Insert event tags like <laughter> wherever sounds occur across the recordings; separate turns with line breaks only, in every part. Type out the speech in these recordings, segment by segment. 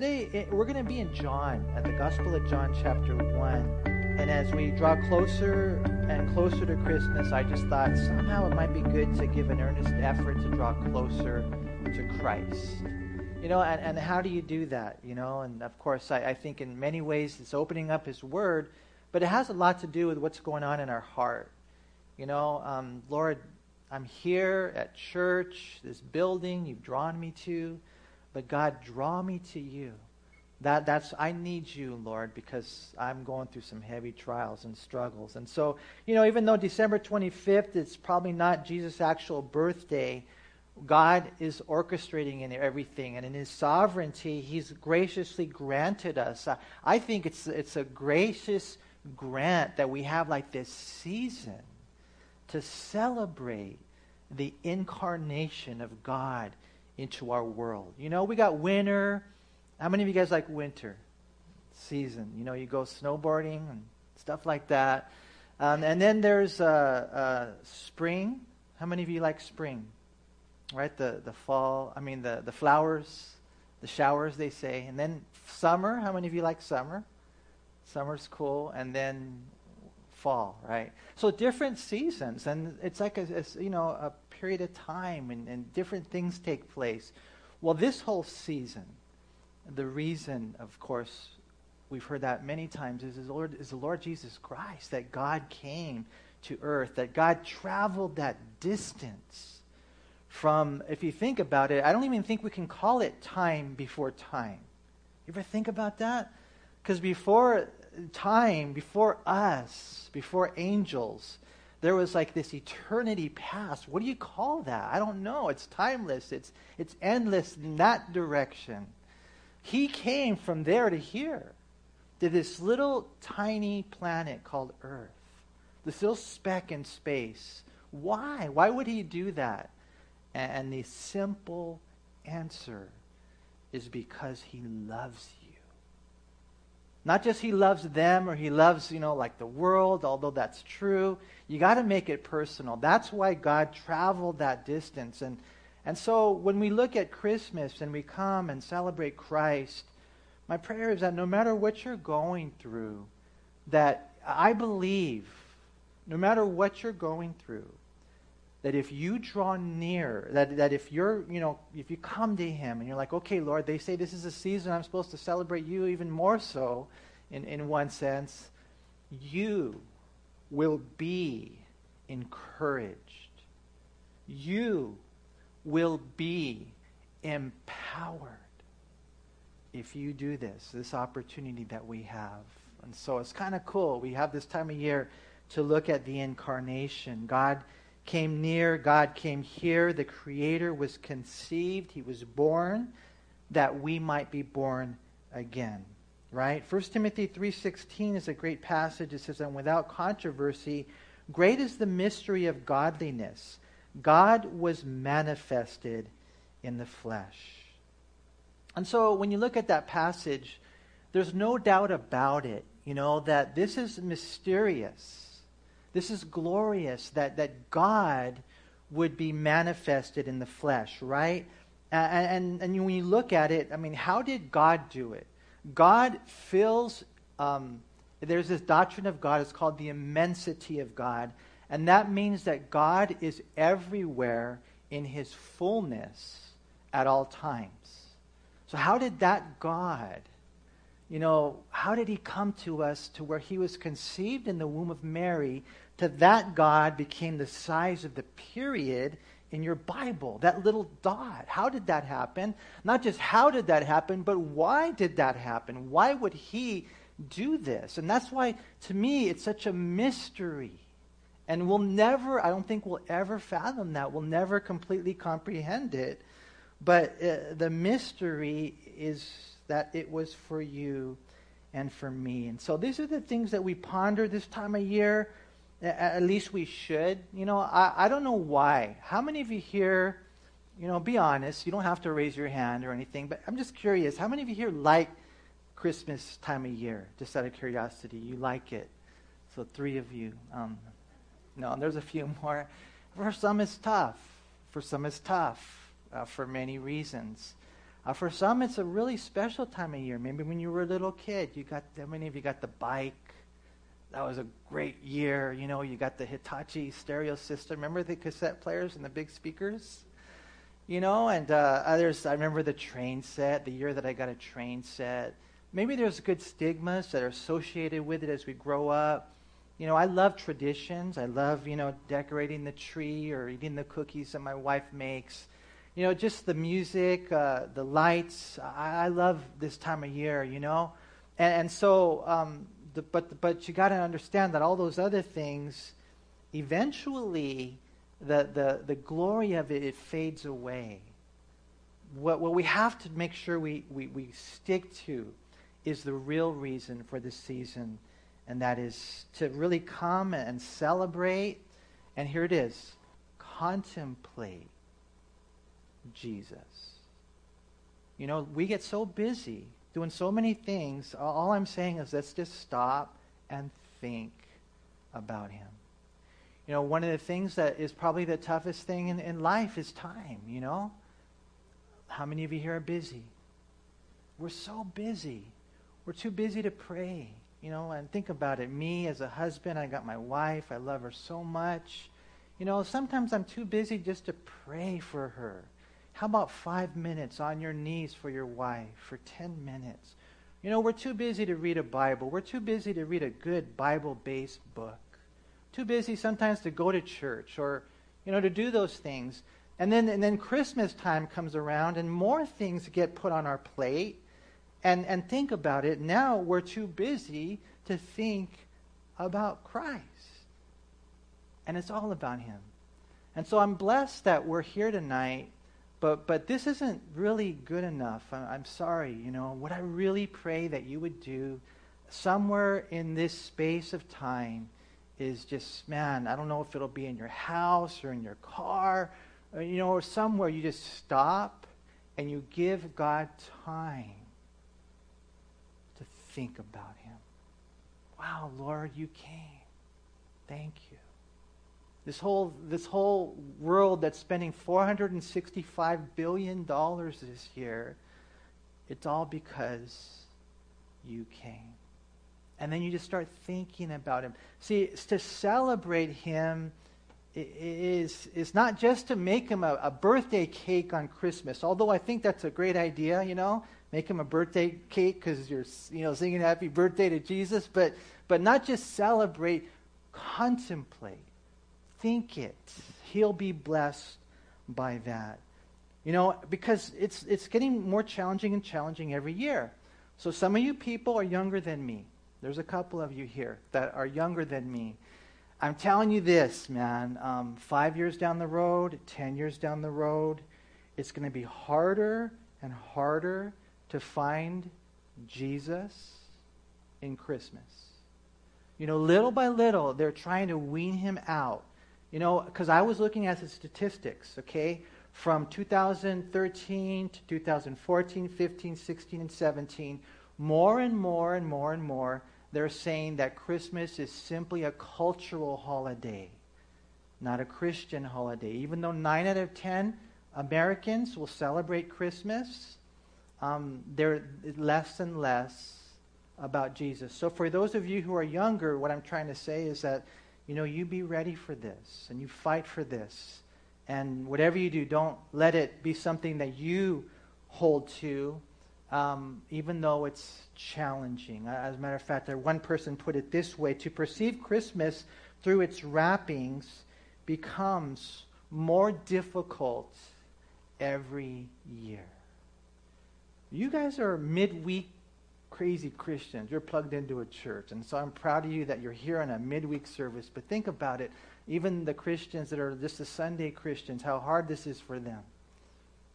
today it, we're going to be in John, at the Gospel of John, chapter 1. And as we draw closer and closer to Christmas, I just thought somehow it might be good to give an earnest effort to draw closer to Christ. You know, and, and how do you do that? You know, and of course, I, I think in many ways it's opening up His Word, but it has a lot to do with what's going on in our heart. You know, um, Lord, I'm here at church, this building you've drawn me to, but God, draw me to you. That, that's I need you, Lord, because I'm going through some heavy trials and struggles. And so, you know, even though December 25th it's probably not Jesus' actual birthday, God is orchestrating in everything, and in His sovereignty, He's graciously granted us. I think it's it's a gracious grant that we have like this season to celebrate the incarnation of God into our world. You know, we got winter. How many of you guys like winter season? You know, you go snowboarding and stuff like that. Um, and then there's uh, uh, spring. How many of you like spring? Right? The, the fall, I mean, the, the flowers, the showers, they say. And then summer. How many of you like summer? Summer's cool. And then fall, right? So different seasons, and it's like a, a you know a period of time, and, and different things take place. Well, this whole season, the reason, of course, we've heard that many times, is the Lord is the Lord Jesus Christ that God came to earth, that God traveled that distance from. If you think about it, I don't even think we can call it time before time. You ever think about that? Because before time, before us, before angels, there was like this eternity past. What do you call that? I don't know. It's timeless, it's, it's endless in that direction. He came from there to here, to this little tiny planet called Earth, this little speck in space. Why? Why would he do that? And the simple answer is because he loves you. Not just he loves them or he loves, you know, like the world, although that's true. You got to make it personal. That's why God traveled that distance. And, and so when we look at Christmas and we come and celebrate Christ, my prayer is that no matter what you're going through, that I believe, no matter what you're going through, that if you draw near, that, that if you're, you know, if you come to Him and you're like, okay, Lord, they say this is a season I'm supposed to celebrate you even more so, in, in one sense, you will be encouraged. You will be empowered if you do this, this opportunity that we have. And so it's kind of cool. We have this time of year to look at the incarnation. God came near, God came here. The Creator was conceived, He was born that we might be born again. Right? 1 Timothy 3:16 is a great passage. It says, "And without controversy, great is the mystery of godliness. God was manifested in the flesh." And so when you look at that passage, there's no doubt about it, you know, that this is mysterious this is glorious that, that God would be manifested in the flesh, right? And, and, and when you look at it, I mean, how did God do it? God fills, um, there's this doctrine of God, it's called the immensity of God. And that means that God is everywhere in his fullness at all times. So, how did that God you know, how did he come to us to where he was conceived in the womb of Mary? To that God became the size of the period in your Bible, that little dot. How did that happen? Not just how did that happen, but why did that happen? Why would he do this? And that's why, to me, it's such a mystery. And we'll never, I don't think we'll ever fathom that. We'll never completely comprehend it. But uh, the mystery is that it was for you and for me. And so these are the things that we ponder this time of year. At least we should. You know, I, I don't know why. How many of you here, you know, be honest, you don't have to raise your hand or anything, but I'm just curious. How many of you here like Christmas time of year? Just out of curiosity, you like it. So three of you. Um, no, there's a few <laughs> more. For some, it's tough. For some, it's tough uh, for many reasons. Uh, for some, it's a really special time of year. Maybe when you were a little kid, you got how many of you got the bike? That was a great year. You know, you got the Hitachi stereo system. Remember the cassette players and the big speakers? You know, and uh, others. I remember the train set. The year that I got a train set. Maybe there's good stigmas that are associated with it as we grow up. You know, I love traditions. I love, you know, decorating the tree or eating the cookies that my wife makes. You know, just the music, uh, the lights. I, I, love this time of year, you know. And, and so, um, the, but, but you got to understand that all those other things, eventually, the, the, the glory of it, it fades away. What, what we have to make sure we, we, we stick to is the real reason for this season and that is to really come and celebrate. And here it is contemplate Jesus. You know, we get so busy doing so many things. All I'm saying is let's just stop and think about Him. You know, one of the things that is probably the toughest thing in, in life is time, you know? How many of you here are busy? We're so busy. We're too busy to pray. You know, and think about it. Me as a husband, I got my wife. I love her so much. You know, sometimes I'm too busy just to pray for her. How about five minutes on your knees for your wife for 10 minutes? You know, we're too busy to read a Bible. We're too busy to read a good Bible based book. Too busy sometimes to go to church or, you know, to do those things. And then, and then Christmas time comes around and more things get put on our plate and, and think about it. Now we're too busy to think about Christ. And it's all about Him. And so I'm blessed that we're here tonight, but, but this isn't really good enough. I, I'm sorry, you know. What I really pray that you would do somewhere in this space of time is just, man, I don't know if it'll be in your house or in your car, or, you know, or somewhere you just stop and you give God time to think about him. Wow, Lord, you came. Thank you. This whole, this whole world that's spending $465 billion this year, it's all because you came. And then you just start thinking about him. See, to celebrate him is, is not just to make him a, a birthday cake on Christmas, although I think that's a great idea, you know make him a birthday cake because you're you know singing happy birthday to jesus but but not just celebrate contemplate think it. He'll be blessed by that. You know because it's it's getting more challenging and challenging every year. So some of you people are younger than me. There's a couple of you here that are younger than me. I'm telling you this man um, five years down the road ten years down the road it's going to be harder and harder to find Jesus in Christmas. You know, little by little, they're trying to wean him out. You know, because I was looking at the statistics, okay, from 2013 to 2014, 15, 16, and 17, more and more and more and more, they're saying that Christmas is simply a cultural holiday, not a Christian holiday. Even though 9 out of 10 Americans will celebrate Christmas, um, they're less and less about Jesus. So for those of you who are younger, what I'm trying to say is that, you know, you be ready for this and you fight for this. And whatever you do, don't let it be something that you hold to, um, even though it's challenging. As a matter of fact, one person put it this way to perceive Christmas through its wrappings becomes more difficult every year. You guys are midweek crazy Christians. You're plugged into a church. And so I'm proud of you that you're here on a midweek service. But think about it. Even the Christians that are just the Sunday Christians, how hard this is for them.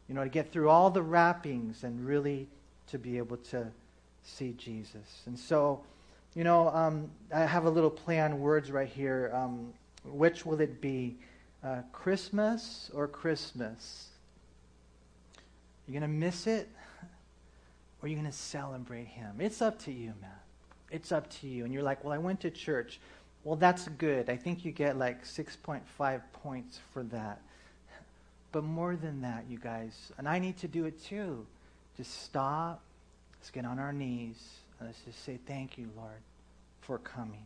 You know, to get through all the wrappings and really to be able to see Jesus. And so, you know, um, I have a little play on words right here. Um, which will it be? Uh, Christmas or Christmas? You're going to miss it? Or are you going to celebrate him? It's up to you, man. It's up to you. And you're like, well, I went to church. Well, that's good. I think you get like 6.5 points for that. But more than that, you guys, and I need to do it too. just stop. Let's get on our knees. And let's just say, Thank you, Lord, for coming.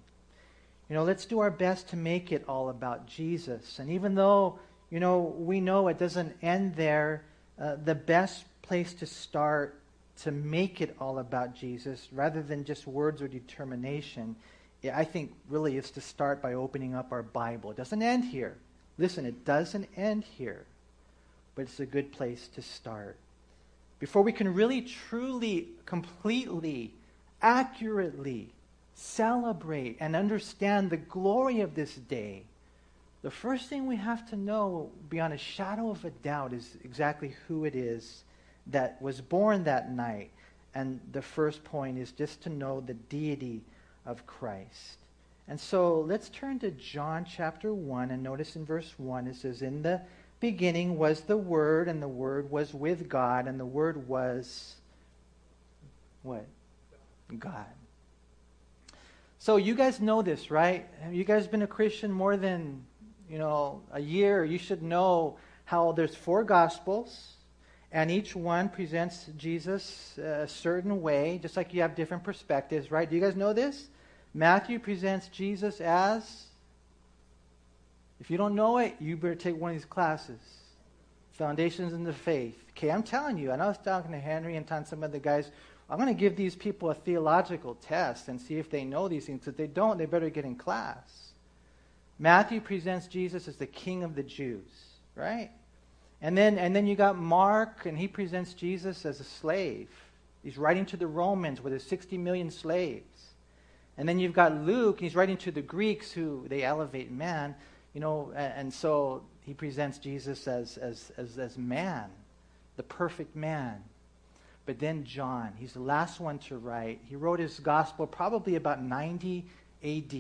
You know, let's do our best to make it all about Jesus. And even though, you know, we know it doesn't end there, uh, the best place to start to make it all about Jesus, rather than just words or determination, I think really is to start by opening up our Bible. It doesn't end here. Listen, it doesn't end here, but it's a good place to start. Before we can really, truly, completely, accurately celebrate and understand the glory of this day, the first thing we have to know, beyond a shadow of a doubt, is exactly who it is that was born that night. And the first point is just to know the deity of Christ. And so let's turn to John chapter 1 and notice in verse 1 it says, In the beginning was the Word, and the Word was with God, and the Word was what? God. So you guys know this, right? Have you guys been a Christian more than, you know, a year? You should know how there's four gospels and each one presents Jesus a certain way, just like you have different perspectives, right? Do you guys know this? Matthew presents Jesus as, if you don't know it, you better take one of these classes. Foundations in the Faith. Okay, I'm telling you, and I was talking to Henry and telling some of the guys, I'm going to give these people a theological test and see if they know these things. If they don't, they better get in class. Matthew presents Jesus as the King of the Jews, right? And then, and then you got Mark, and he presents Jesus as a slave. He's writing to the Romans with his 60 million slaves. And then you've got Luke, he's writing to the Greeks who they elevate man, you know, and, and so he presents Jesus as, as, as, as man, the perfect man. But then John, he's the last one to write. He wrote his gospel probably about 90 AD,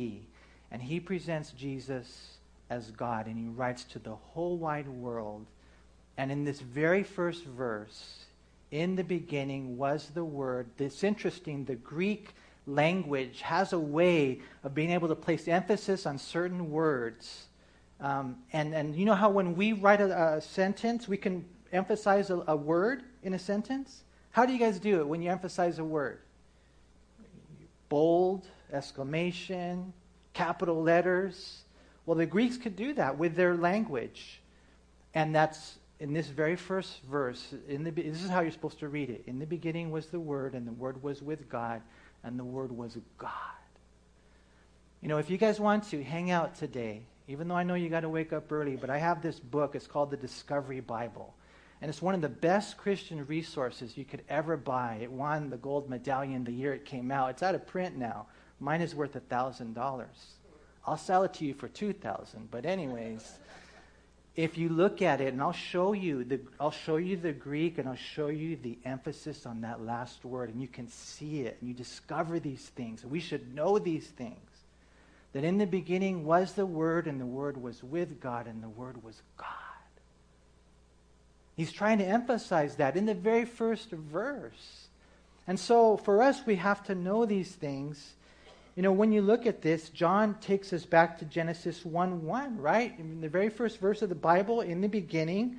and he presents Jesus as God, and he writes to the whole wide world and in this very first verse, in the beginning was the Word. It's interesting, the Greek language has a way of being able to place emphasis on certain words. Um, and, and you know how when we write a, a sentence, we can emphasize a, a word in a sentence? How do you guys do it when you emphasize a word? Bold, exclamation, capital letters. Well, the Greeks could do that with their language. And that's in this very first verse, in the, this is how you're supposed to read it. In the beginning was the Word, and the Word was with God, and the Word was God. You know, if you guys want to hang out today, even though I know you got to wake up early, but I have this book. It's called the Discovery Bible. And it's one of the best Christian resources you could ever buy. It won the gold medallion the year it came out. It's out of print now. Mine is worth $1,000. I'll sell it to you for 2000 But anyways if you look at it, and I'll show you the, I'll show you the Greek, and I'll show you the emphasis on that last word, and you can see it, and you discover these things. We should know these things. That in the beginning was the Word, and the Word was with God, and the Word was God. He's trying to emphasize that in the very first verse. And so for us, we have to know these things you know, when you look at this, John takes us back to Genesis 1 1, right? In the very first verse of the Bible, in the beginning,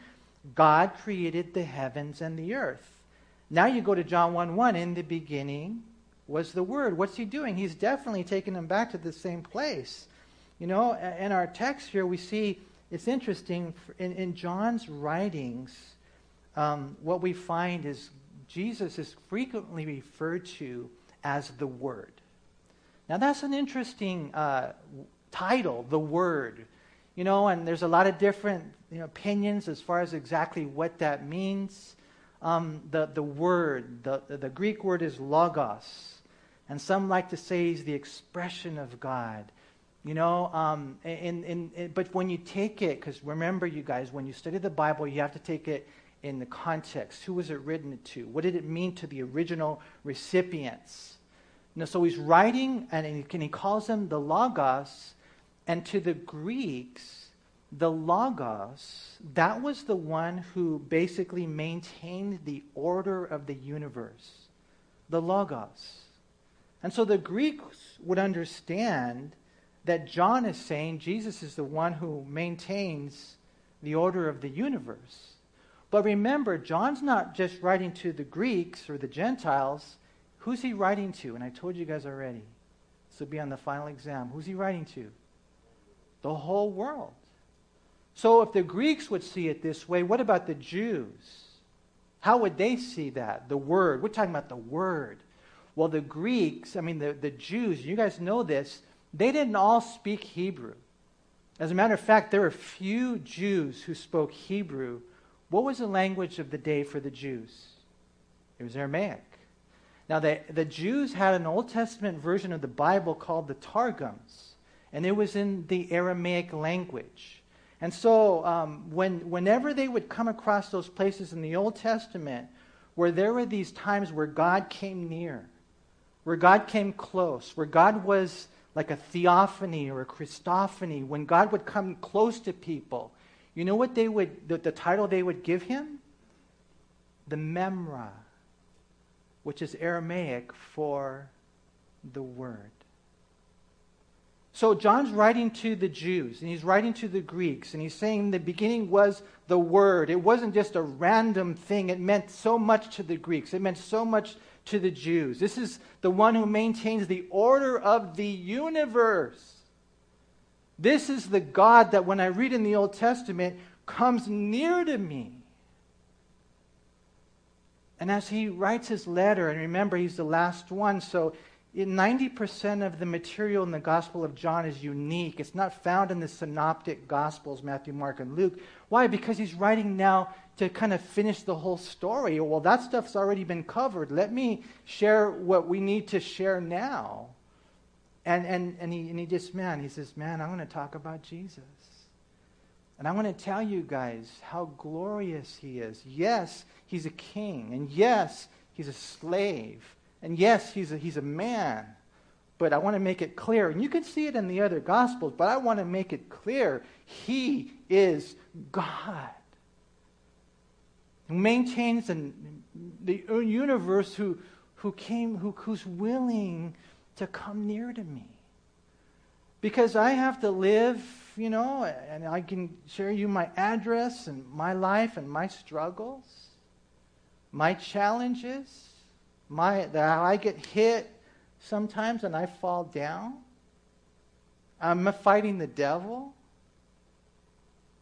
God created the heavens and the earth. Now you go to John 1 1, in the beginning was the Word. What's he doing? He's definitely taking them back to the same place. You know, in our text here, we see it's interesting. In, in John's writings, um, what we find is Jesus is frequently referred to as the Word. Now, that's an interesting uh, title, the Word. You know, and there's a lot of different you know, opinions as far as exactly what that means. Um, the, the word, the, the Greek word is logos. And some like to say he's the expression of God. You know, um, in, but when you take it, because remember, you guys, when you study the Bible, you have to take it in the context. Who was it written to? What did it mean to the original recipients? Know, so he's writing, and he, he calls them the Logos, and to the Greeks, the Logos, that was the one who basically maintained the order of the universe. The Logos. And so the Greeks would understand that John is saying Jesus is the one who maintains the order of the universe. But remember, John's not just writing to the Greeks or the Gentiles. Who's he writing to? And I told you guys already. This will be on the final exam. Who's he writing to? The whole world. So if the Greeks would see it this way, what about the Jews? How would they see that? The Word. We're talking about the Word. Well, the Greeks, I mean, the, the Jews, you guys know this, they didn't all speak Hebrew. As a matter of fact, there were few Jews who spoke Hebrew. What was the language of the day for the Jews? It was Aramaic. Now, the, the Jews had an Old Testament version of the Bible called the Targums, and it was in the Aramaic language. And so, um, when, whenever they would come across those places in the Old Testament where there were these times where God came near, where God came close, where God was like a theophany or a Christophany, when God would come close to people, you know what they would, the, the title they would give him? The Memra, which is Aramaic for the Word. So John's writing to the Jews and he's writing to the Greeks and he's saying the beginning was the Word. It wasn't just a random thing, it meant so much to the Greeks, it meant so much to the Jews. This is the one who maintains the order of the universe. This is the God that, when I read in the Old Testament, comes near to me. And as he writes his letter, and remember, he's the last one, so 90% of the material in the Gospel of John is unique. It's not found in the synoptic Gospels, Matthew, Mark, and Luke. Why? Because he's writing now to kind of finish the whole story. Well, that stuff's already been covered. Let me share what we need to share now. And, and, and, he, and he just, man, he says, man, I'm going to talk about Jesus. And I want to tell you guys how glorious he is. Yes, he's a king. And yes, he's a slave. And yes, he's a, he's a man, but I want to make it clear. And you can see it in the other Gospels, but I want to make it clear. He is God. Who maintains an, the universe, who, who came, who, who's willing to come near to me. Because I have to live, you know, and I can share you my address and my life and my struggles, my challenges my, that I get hit sometimes and I fall down. I'm fighting the devil.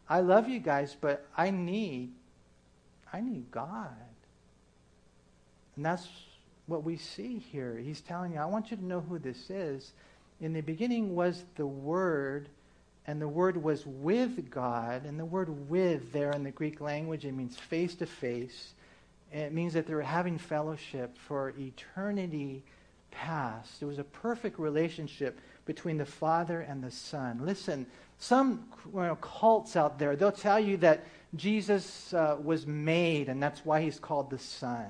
I love you guys, but I need, I need God. And that's what we see here. He's telling you, I want you to know who this is. In the beginning was the Word, and the Word was with God. And the word with there in the Greek language, it means face to face. It means that they were having fellowship for eternity past. It was a perfect relationship between the Father and the Son. Listen, some you know, cults out there, they'll tell you that Jesus uh, was made and that's why he's called the Son.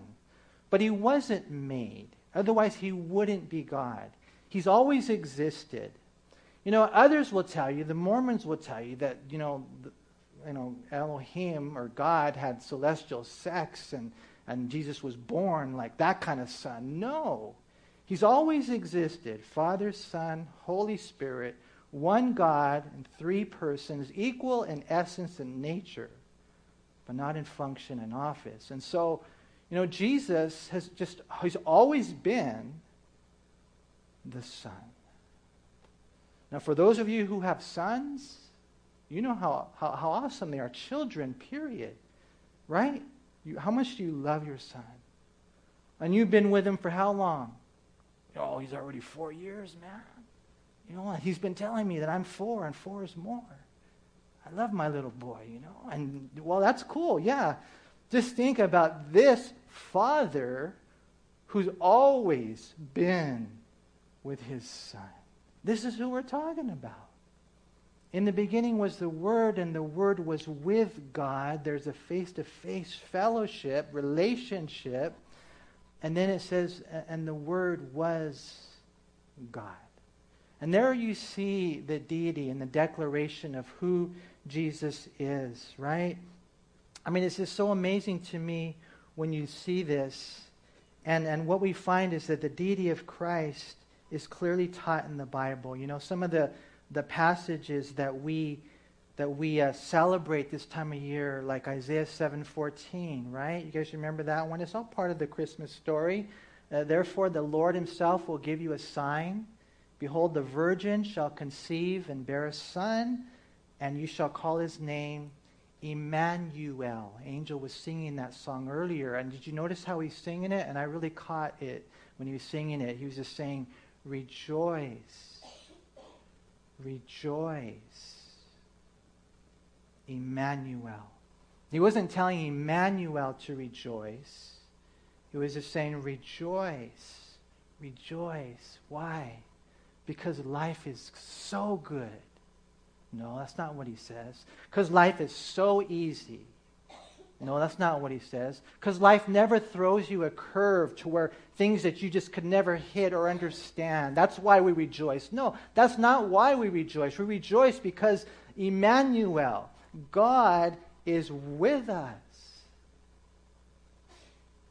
But he wasn't made. Otherwise, he wouldn't be God. He's always existed. You know, others will tell you, the Mormons will tell you that, you know, you know, Elohim or God had celestial sex and, and Jesus was born like that kind of son. No. He's always existed Father, Son, Holy Spirit, one God in three persons, equal in essence and nature, but not in function and office. And so, you know, Jesus has just, he's always been the Son. Now, for those of you who have sons, you know how, how, how awesome they are. Children, period. Right? You, how much do you love your son? And you've been with him for how long? Oh, he's already four years, man. You know what? He's been telling me that I'm four, and four is more. I love my little boy, you know. And, well, that's cool, yeah. Just think about this father who's always been with his son. This is who we're talking about. In the beginning was the Word, and the Word was with God. There's a face to face fellowship, relationship. And then it says, and the Word was God. And there you see the deity and the declaration of who Jesus is, right? I mean, it's just so amazing to me when you see this. And, and what we find is that the deity of Christ is clearly taught in the Bible. You know, some of the the passages that we that we uh, celebrate this time of year, like Isaiah 7:14, right? You guys remember that one? It's all part of the Christmas story. Uh, Therefore, the Lord Himself will give you a sign. Behold, the virgin shall conceive and bear a son, and you shall call his name Emmanuel. Angel was singing that song earlier, and did you notice how he's singing it? And I really caught it when he was singing it. He was just saying, Rejoice, rejoice. Emmanuel. He wasn't telling Emmanuel to rejoice. He was just saying, rejoice, rejoice. Why? Because life is so good. No, that's not what he says. Because life is so easy. No, that's not what he says. Because life never throws you a curve to where things that you just could never hit or understand. That's why we rejoice. No, that's not why we rejoice. We rejoice because Emmanuel, God is with us.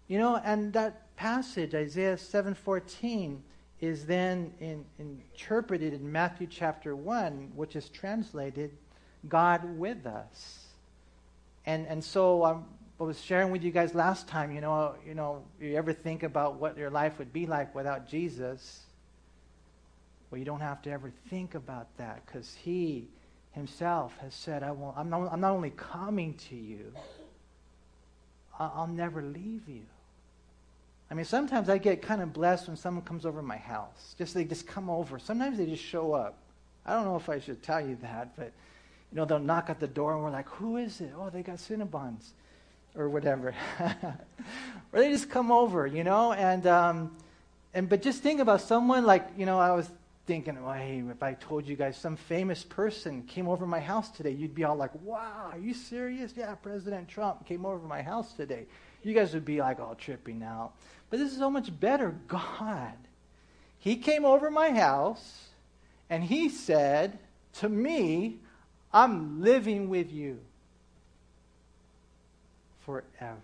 You know, and that passage, Isaiah 7:14, is then in, interpreted in Matthew chapter 1, which is translated, God with us. And, and so um, I was sharing with you guys last time, you know, you know, you ever think about what your life would be like without Jesus? Well, you don't have to ever think about that because he himself has said, I will, I'm, not, I'm not only coming to you, I'll never leave you. I mean, sometimes I get kind of blessed when someone comes over my house. Just they just come over. Sometimes they just show up. I don't know if I should tell you that, but you know, they'll knock at the door and we're like, "Who is it?" Oh, they got Cinnabons, or whatever. <laughs> or they just come over, you know, and um, and but just think about someone like you know, I was thinking, well, hey, if I told you guys some famous person came over my house today, you'd be all like, wow, are you serious? Yeah, President Trump came over my house today. You guys would be like all tripping out. But this is so much better. <laughs> God, He came over my house and He said to me, I'm living with you forever.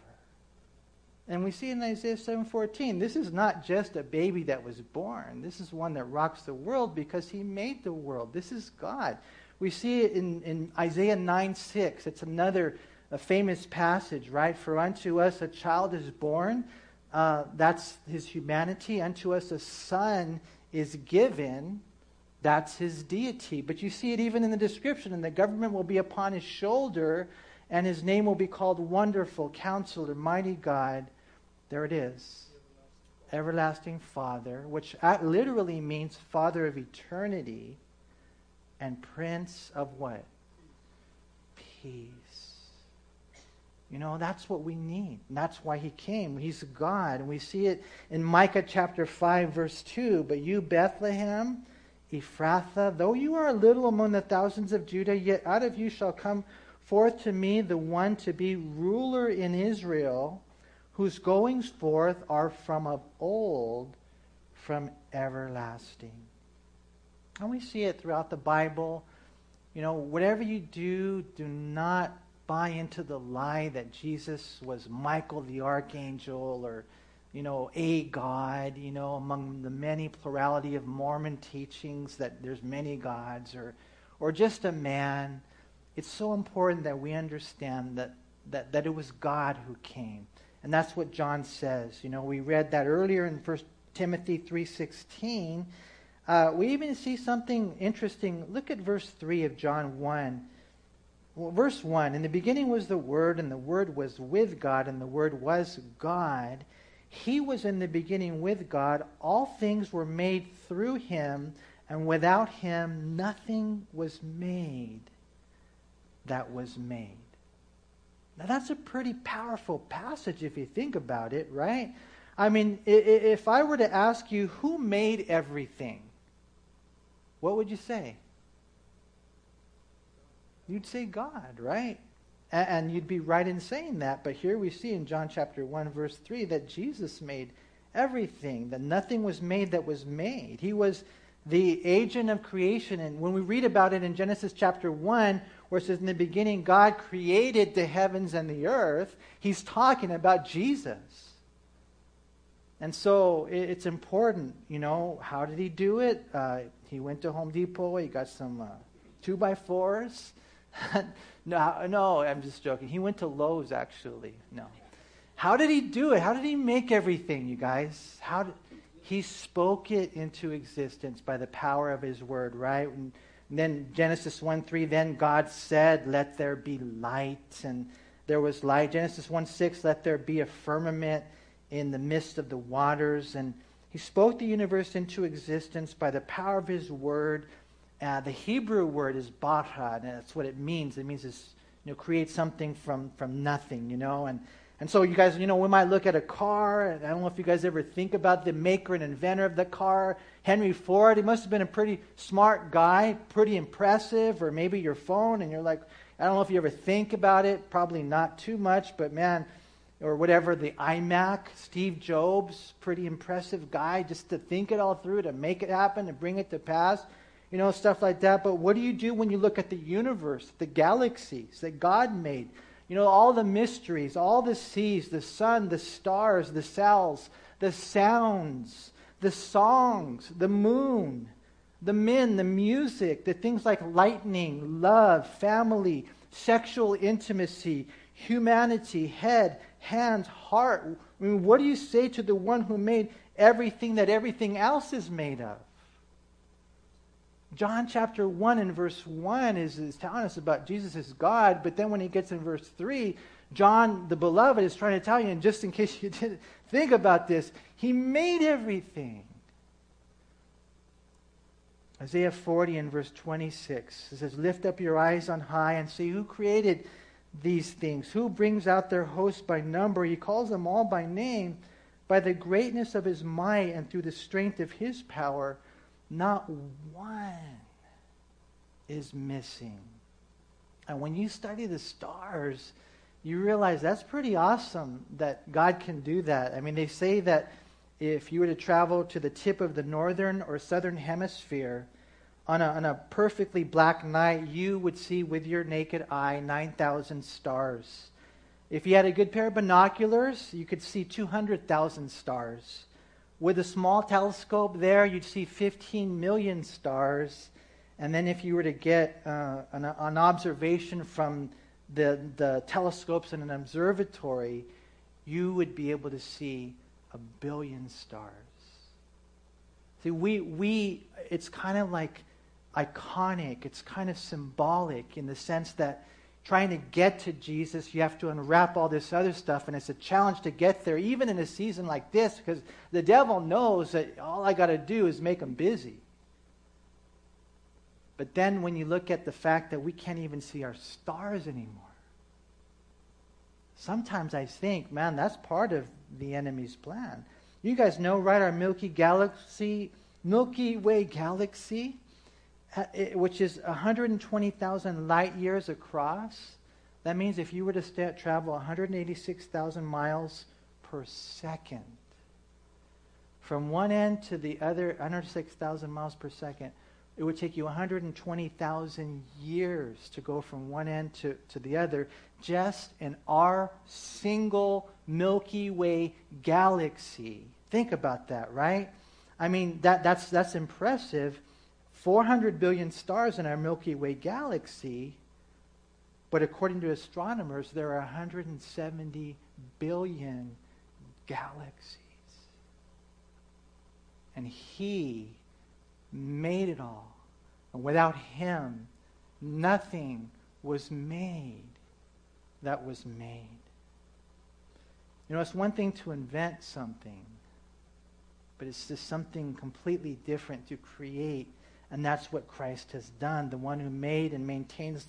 And we see in Isaiah 7:14, this is not just a baby that was born. This is one that rocks the world because he made the world. This is God. We see it in, in Isaiah 9:6. It's another famous passage, right? For unto us a child is born. Uh, that's his humanity. Unto us a son is given. That's his deity. But you see it even in the description, and the government will be upon his shoulder and his name will be called Wonderful, Counselor, Mighty God. There it is. Everlasting Father, which literally means Father of eternity, and Prince of what? Peace. You know, that's what we need. And that's why he came. He's God. And we see it in Micah chapter 5, verse 2. But you, Bethlehem, Ephrathah, though you are a little among the thousands of Judah, yet out of you shall come forth to me the one to be ruler in Israel, whose goings forth are from of old, from everlasting. And we see it throughout the Bible. You know, whatever you do, do not buy into the lie that Jesus was Michael the archangel or, you know, a God, you know, among the many plurality of Mormon teachings that there's many gods or, or just a man it's so important that we understand that, that, that it was God who came. And that's what John says. You know, we read that earlier in 1 Timothy 3.16. Uh, we even see something interesting. Look at verse 3 of John 1. Well, verse 1 In the beginning was the Word, and the Word was with God, and the Word was God. He was in the beginning with God. All things were made through him, and without him nothing was made that was made. Now, that's a pretty powerful passage if you think about it, right? I mean, if I were to ask you who made everything, what would you say? You'd say God, right? And you'd be right in saying that. But here we see in John chapter 1, verse 3, that Jesus made everything, that nothing was made that was made. He was the agent of creation. And when we read about it in Genesis chapter 1, where it says, In the beginning, God created the heavens and the earth, he's talking about Jesus. And so it's important, you know, how did he do it? Uh, he went to Home Depot, he got some uh, two by fours, <laughs> no, no, I'm just joking. He went to Lowe's, actually. No. How did he do it? How did he make everything, you guys? How did, he spoke it into existence by the power of his word, right? And then Genesis 1 3, then God said, Let there be light. And there was light. Genesis 1 6, let there be a firmament in the midst of the waters. And he spoke the universe into existence by the power of his word. Uh, the Hebrew word is bara, and that's what it means. It means it's, you know, create something from, from nothing, you know. And, and so you guys, you know, we might look at a car, and I don't know if you guys ever think about the maker and inventor of the car, Henry Ford. He must have been a pretty smart guy, pretty impressive, or maybe your phone, and you're like, I don't know if you ever think about it, probably not too much, but man, or whatever, the iMac, Steve Jobs, pretty impressive guy, just to think it all through, to make it happen, to bring it to pass, you know, stuff like that. But what do you do when you look at the universe, the galaxies that God made? You know, all the mysteries, all the seas, the sun, the stars, the cells, the sounds, the songs, the moon, the men, the music, the things like lightning, love, family, sexual intimacy, humanity, head, hands, heart. I mean, what do you say to the one who made everything that everything else is made of? John chapter 1 and verse 1 is, is telling us about Jesus as God, but then when he gets in verse 3, John, the beloved, is trying to tell you, and just in case you <laughs> didn't think about this, he made everything. Isaiah 40 and verse 26 it says, Lift up your eyes on high and see who created these things. Who brings out their host by number? He calls them all by name. By the greatness of his might and through the strength of his power, not one is missing. And when you study the stars, you realize that's pretty awesome that God can do that. I mean, they say that if you were to travel to the tip of the northern or southern hemisphere, on a, on a perfectly black night, you would see with your naked eye 9,000 stars. If you had a good pair of binoculars, you could see 200,000 stars. With a small telescope there, you'd see 15 million stars. And then if you were to get uh, an, an observation from the, the telescopes in an observatory, you would be able to see a billion stars. See, we, we it's kind of like iconic, it's kind of symbolic in the sense that trying to get to Jesus, you have to unwrap all this other stuff, and it's a challenge to get there, even in a season like this, because the devil knows that all I got to do is make him busy. But then when you look at the fact that we can't even see our stars anymore, sometimes I think, man, that's part of the enemy's plan. You guys know, right? Our Milky Galaxy, Milky Way galaxy which is 120,000 light years across. That means if you were to st- travel 186,000 miles per second, from one end to the other, 106,000 miles per second, it would take you 120,000 years to go from one end to, to the other just in our single Milky Way galaxy. Think about that, right? I mean, that, that's, that's impressive. 400 billion stars in our Milky Way galaxy, but according to astronomers, there are 170 billion galaxies. And He made it all. And without Him, nothing was made that was made. You know, it's one thing to invent something, but it's just something completely different to create and that's what Christ has done, the one who made and maintains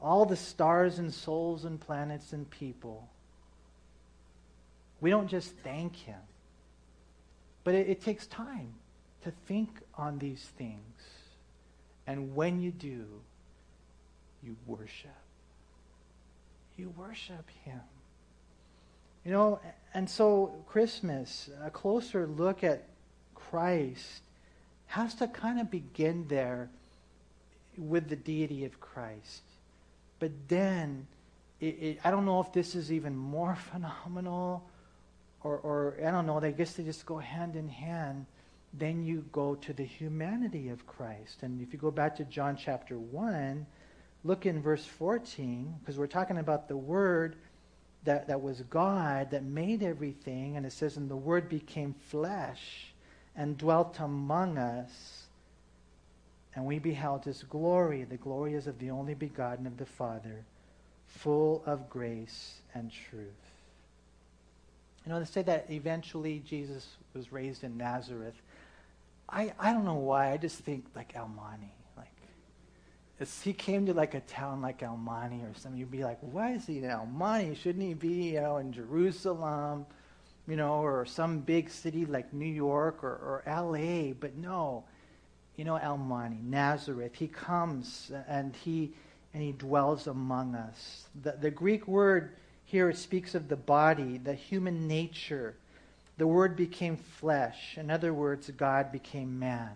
all the stars and souls and planets and people. We don't just thank him, but it, it takes time to think on these things. And when you do, you worship. You worship him. You know, and so Christmas, a closer look at Christ has to kind of begin there with the deity of Christ. But then, it, it, I don't know if this is even more <laughs> phenomenal, or, or I don't know, I guess they just go hand in hand. Then you go to the humanity of Christ. And if you go back to John chapter 1, look in verse 14, because we're talking about the Word that, that was God that made everything, and it says, And the Word became flesh and dwelt among us, and we beheld his glory. The glory is of the only begotten of the Father, full of grace and truth. You know, they say that eventually Jesus was raised in Nazareth. I, I don't know why. I just think like Monte. Like, if he came to like a town like Monte or something, you'd be like, why is he in Monte? Shouldn't he be, you know, in Jerusalem, you know, or some big city like New York or, or L.A.? But no, you know, Monte, Nazareth. He comes and he and he dwells among us. The, the Greek word here speaks of the body, the human nature the Word became flesh. In other words, God became man.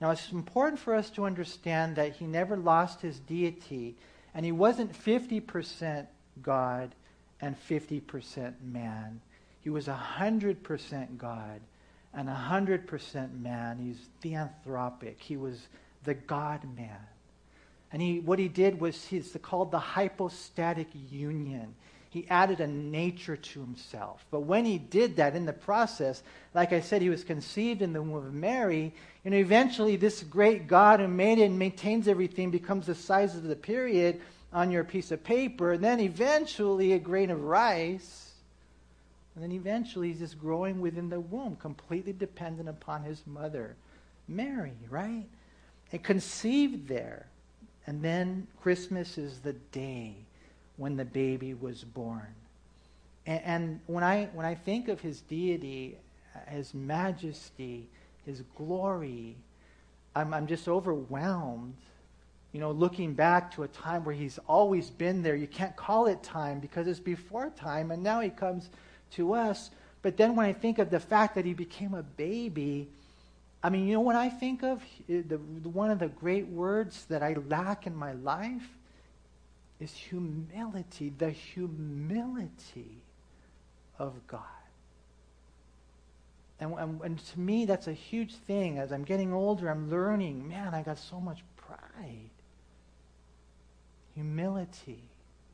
Now, it's important for us to understand that he never lost his deity, and he wasn't 50% God and 50% man. He was 100% God and 100% man. He's theanthropic. He was the God man. And he, what he did was he's called the hypostatic union he added a nature to himself. But when he did that in the process, like I said, he was conceived in the womb of Mary. And eventually, this great God who made it and maintains everything becomes the size of the period on your piece of paper. And then eventually, a grain of rice. And then eventually, he's just growing within the womb, completely dependent upon his mother, Mary, right? And conceived there. And then Christmas is the day when the baby was born. And, and when, I, when I think of his deity, his majesty, his glory, I'm, I'm just overwhelmed. You know, looking back to a time where he's always been there. You can't call it time because it's before time, and now he comes to us. But then when I think of the fact that he became a baby, I mean, you know, when I think of the, the, one of the great words that I lack in my life is humility, the humility of God. And, and, and, to me, that's a huge thing. As I'm getting older, I'm learning, man, I got so much pride. Humility.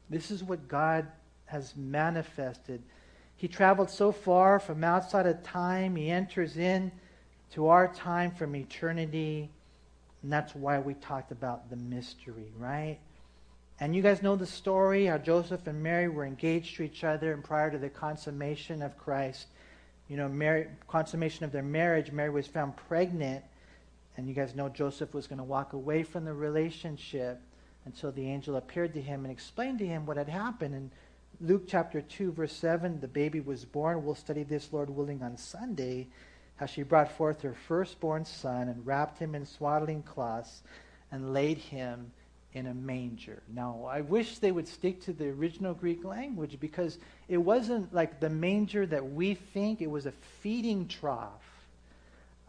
This is what God has manifested. He traveled so far from outside of time, he enters in to our time from eternity. And that's why we talked about the mystery, right? And you guys know the story how Joseph and Mary were engaged to each other, and prior to the consummation of Christ, you know, Mary, consummation of their marriage, Mary was found pregnant. And you guys know Joseph was going to walk away from the relationship until the angel appeared to him and explained to him what had happened. In Luke chapter 2, verse 7, the baby was born. We'll study this, Lord willing, on Sunday. How she brought forth her firstborn son and wrapped him in swaddling cloths and laid him in a manger. Now, I wish they would stick to the original Greek language because it wasn't like the manger that we think, it was a feeding trough.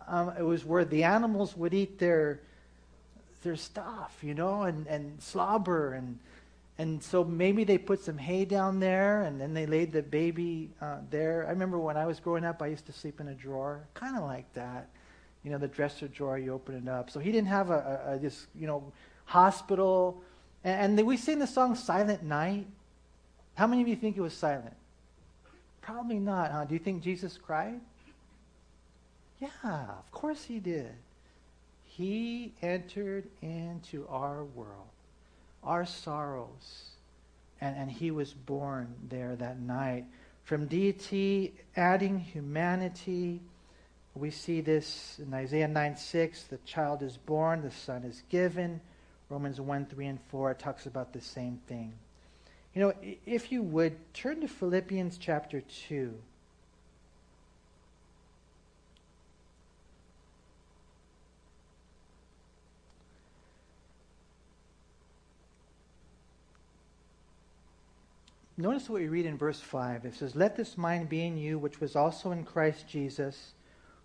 Um, it was where the animals would eat their their stuff, you know, and, and slobber and and so maybe they put some hay down there and then they laid the baby uh, there. I remember when I was growing up, I used to sleep in a drawer, kind of like that. You know, the dresser drawer, you open it up. So he didn't have a, a, a this, you know, hospital. And, and we sing the song Silent Night. How many of you think it was silent? Probably not, huh? Do you think Jesus cried? Yeah, of course he did. He entered into our world, our sorrows, and, and he was born there that night. From deity adding humanity, we see this in Isaiah 9 6. The child is born, the son is given. Romans 1, 3, and 4 talks about the same thing. You know, if you would, turn to Philippians chapter 2. Notice what we read in verse 5. It says, Let this mind be in you, which was also in Christ Jesus,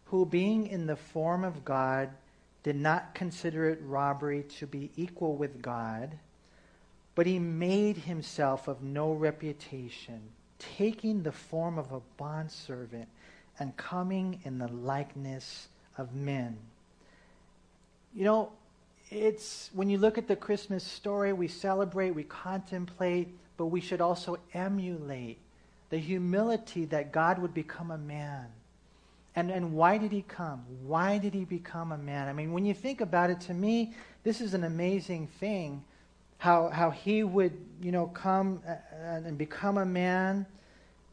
who being in the form of God, did not consider it robbery to be equal with God, but he made himself of no reputation, taking the form of a bondservant and coming in the likeness of men. You know, it's when you look at the Christmas story, we celebrate, we contemplate, but we should also emulate the humility that God would become a man. And, and why did he come? Why did he become a man? I mean, when you think about it, to me, this is an amazing thing how, how he would, you know, come uh, uh, and become a man.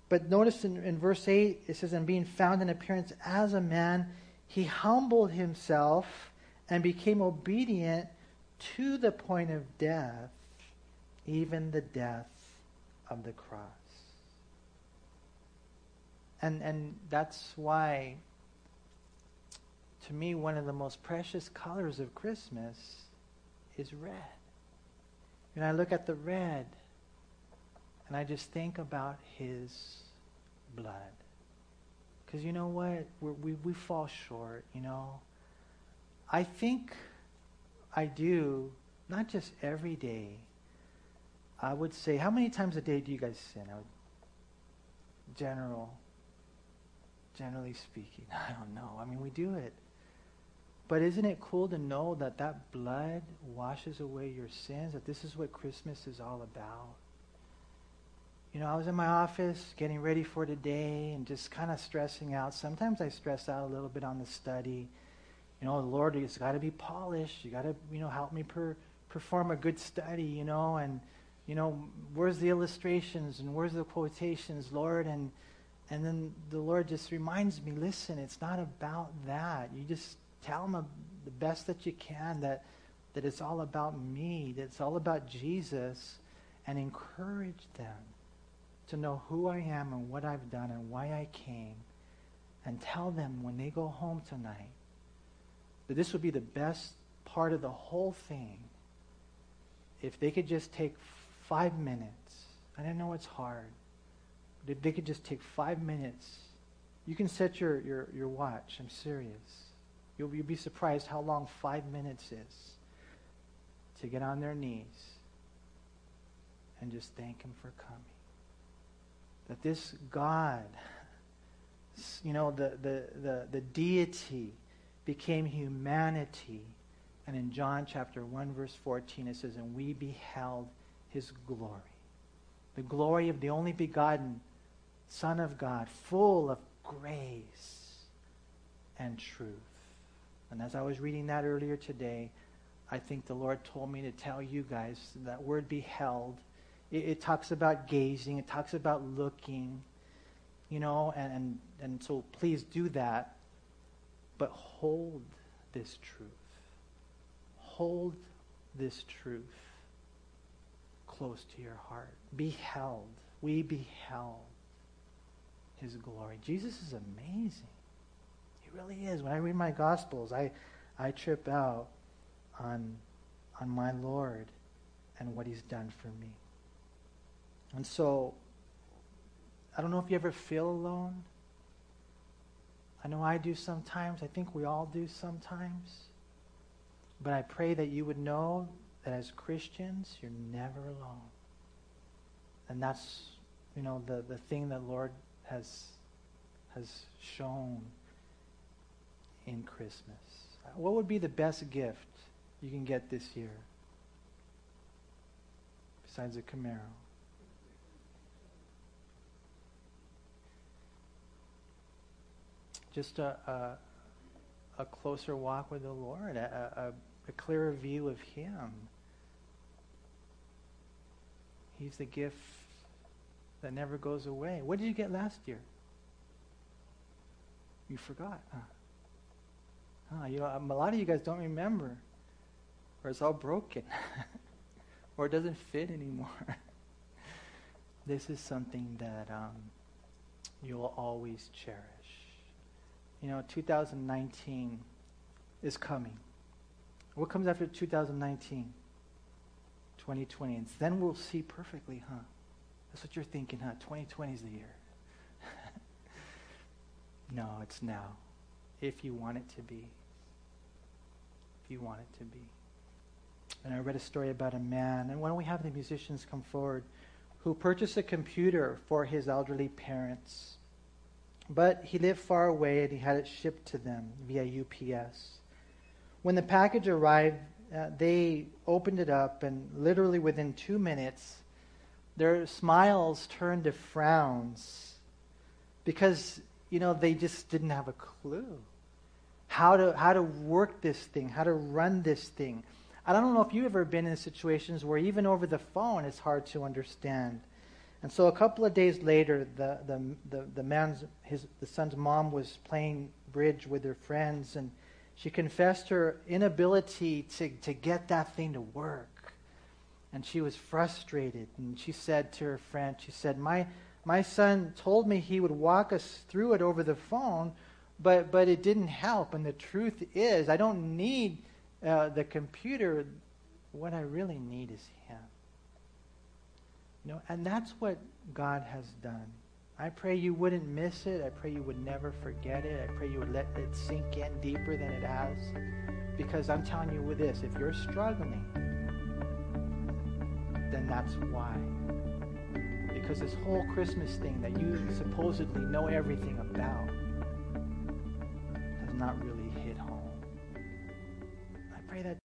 But notice in, in verse 8, it says, And being found in appearance as a man, he humbled himself and became obedient to the point of death, even the death of the cross. And, and that's why, to me, one of the most precious colors of Christmas is red. And I look at the red and I just think about his blood. Because you know what? We're, we we fall short, you know. I think I do, not just every day. I would say, how many times a day do you guys sin? I would, general, generally speaking, <laughs> I don't know. I mean, we do it. But isn't it cool to know that that blood washes away your sins? That this is what Christmas is all about? You know, I was in my office getting ready for today and just kind of stressing out. Sometimes I stress out a little bit on the study. You know, the Lord, it's got to be polished. You got to, you know, help me per, perform a good study, you know, and, you know, where's the illustrations and where's the quotations, Lord? And, and then the Lord just reminds me, listen, it's not about that. You just tell them the best that you can that, that it's all about me, that it's all about Jesus, and encourage them to know who I am and what I've done and why I came. And tell them when they go home tonight that this would be the best part of the whole thing if they could just take five minutes. And I know it's hard, but if they could just take five minutes, you can set your, your, your watch. I'm serious. You'll, you'll be surprised how long five minutes is to get on their knees and just thank Him for coming. That this God, <laughs> you know, the, the, the, the deity became humanity. And in John chapter 1, verse 14, it says, And we beheld his glory. The glory of the only begotten Son of God, full of grace and truth. And as I was reading that earlier today, I think the Lord told me to tell you guys that word beheld. It, it talks about gazing, it talks about looking, you know, and, and, and so please do that. But hold this truth. Hold this truth close to your heart. Beheld. We beheld his glory. Jesus is amazing. He really is. When I read my Gospels, I, I trip out on, on my Lord and what He's done for me. And so, I don't know if you ever feel alone. I know I do sometimes. I think we all do sometimes. But I pray that you would know that as Christians, you're never alone. And that's, you know, the, the thing that Lord has, has shown in Christmas? What would be the best gift you can get this year besides a Camaro? Just a, a, a closer walk with the Lord, a, a, a clearer view of Him. He's the gift that never goes away. What did you get last year? You forgot. Huh? Oh, you know, a lot of you guys don't remember, or it's all broken, <laughs> or it doesn't fit anymore. <laughs> this is something that um, you'll always cherish. You know, 2019 is coming. What comes after 2019? 2020. And then we'll see perfectly, huh? That's what you're thinking, huh? 2020 is the year. <laughs> no, it's now if you want it to be. If you want it to be. And I read a story about a man, and why don't we have the musicians come forward, who purchased a computer for his elderly parents. But he lived far away and he had it shipped to them via UPS. When the package arrived, uh, they opened it up, and literally within two minutes, their smiles turned to frowns because, you know, they just didn't have a clue how to, how to work this thing, how to run this thing. I don't know if you've ever been in situations where even over the phone it's hard to understand. And so a couple of days later, the, the, the, the man's, his, the son's mom was playing bridge with her friends, and she confessed her inability to, to get that thing to work. And she was frustrated. And she said to her friend, she said, my, my son told me he would walk us through it over the phone, but, but it didn't help. And the truth is, I don't need uh, the computer. What I really need is him. You know, and that's what God has done. I pray you wouldn't miss it. I pray you would never forget it. I pray you would let it sink in deeper than it has. Because I'm telling you with this, if you're struggling, then that's why. Because this whole Christmas thing that you supposedly know everything about has not really